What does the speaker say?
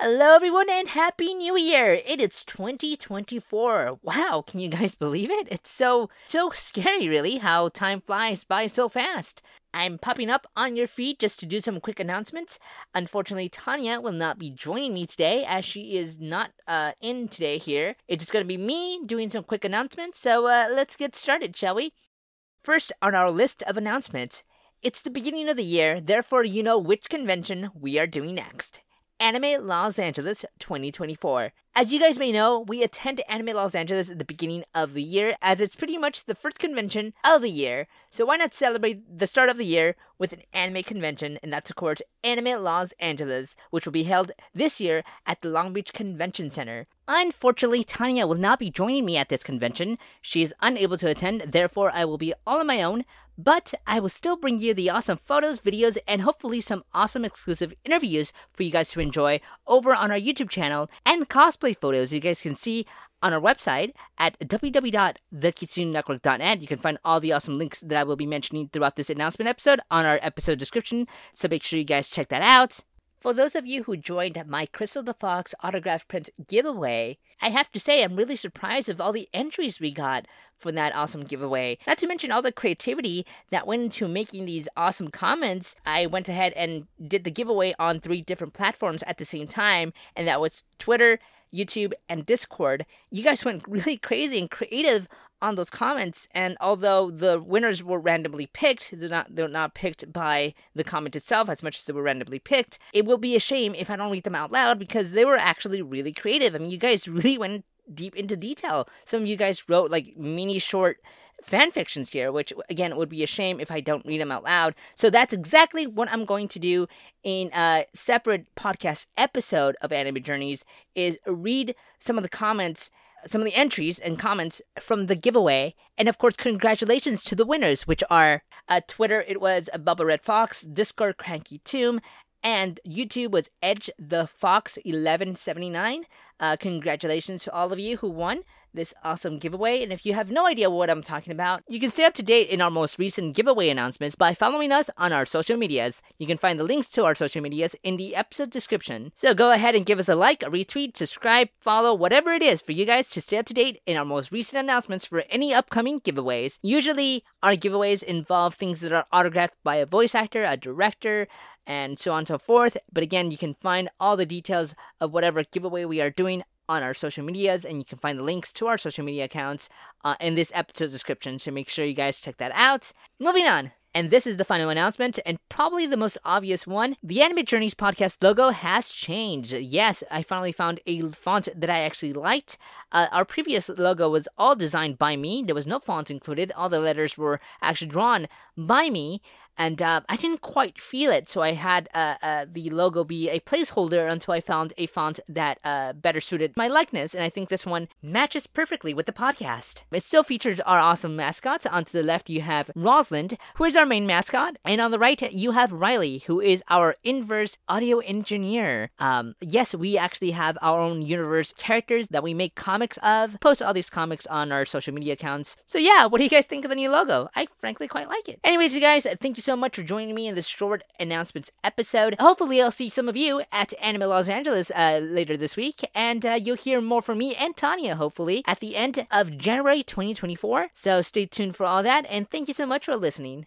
Hello, everyone, and Happy New Year! It is 2024. Wow, can you guys believe it? It's so, so scary, really, how time flies by so fast. I'm popping up on your feed just to do some quick announcements. Unfortunately, Tanya will not be joining me today as she is not uh, in today here. It's just going to be me doing some quick announcements, so uh, let's get started, shall we? First on our list of announcements, it's the beginning of the year, therefore, you know which convention we are doing next. Anime Los Angeles 2024. As you guys may know, we attend Anime Los Angeles at the beginning of the year as it's pretty much the first convention of the year. So why not celebrate the start of the year with an anime convention? And that's of course Anime Los Angeles, which will be held this year at the Long Beach Convention Center. Unfortunately, Tanya will not be joining me at this convention. She is unable to attend, therefore I will be all on my own. But I will still bring you the awesome photos, videos, and hopefully some awesome exclusive interviews for you guys to enjoy over on our YouTube channel and cosplay photos you guys can see on our website at www.thekitsunenetwork.net. You can find all the awesome links that I will be mentioning throughout this announcement episode on our episode description, so make sure you guys check that out. For those of you who joined my Krystal the Fox autograph print giveaway, I have to say I'm really surprised of all the entries we got for that awesome giveaway. Not to mention all the creativity that went into making these awesome comments. I went ahead and did the giveaway on three different platforms at the same time, and that was Twitter, YouTube, and Discord. You guys went really crazy and creative on those comments, and although the winners were randomly picked, they're not they're not picked by the comment itself as much as they were randomly picked. It will be a shame if I don't read them out loud because they were actually really creative. I mean, you guys really went deep into detail. Some of you guys wrote like mini short fan fictions here, which again would be a shame if I don't read them out loud. So that's exactly what I'm going to do in a separate podcast episode of Anime Journeys is read some of the comments some of the entries and comments from the giveaway. And of course, congratulations to the winners, which are uh, Twitter, it was Bubba Red Fox, Discord, Cranky Tomb, and YouTube was Edge the Fox 1179. Uh, congratulations to all of you who won this awesome giveaway. And if you have no idea what I'm talking about, you can stay up to date in our most recent giveaway announcements by following us on our social medias. You can find the links to our social medias in the episode description. So go ahead and give us a like, a retweet, subscribe, follow, whatever it is for you guys to stay up to date in our most recent announcements for any upcoming giveaways. Usually, our giveaways involve things that are autographed by a voice actor, a director, and so on and so forth. But again, you can find all the details of whatever giveaway we are doing on our social medias, and you can find the links to our social media accounts uh, in this episode description. So make sure you guys check that out. Moving on. And this is the final announcement, and probably the most obvious one. The Anime Journeys podcast logo has changed. Yes, I finally found a font that I actually liked. Uh, our previous logo was all designed by me, there was no font included. All the letters were actually drawn by me, and uh, I didn't quite feel it, so I had uh, uh, the logo be a placeholder until I found a font that uh, better suited my likeness, and I think this one matches perfectly with the podcast. It still features our awesome mascots. On to the left, you have Rosalind, who is our main mascot, and on the right, you have Riley, who is our inverse audio engineer. Um, yes, we actually have our own universe characters that we make comics of. Post all these comics on our social media accounts. So yeah, what do you guys think of the new logo? I frankly quite like it. Anyways, you guys, thank you so much for joining me in this short announcements episode. Hopefully, I'll see some of you at Anime Los Angeles uh, later this week, and uh, you'll hear more from me and Tanya, hopefully, at the end of January 2024. So stay tuned for all that, and thank you so much for listening.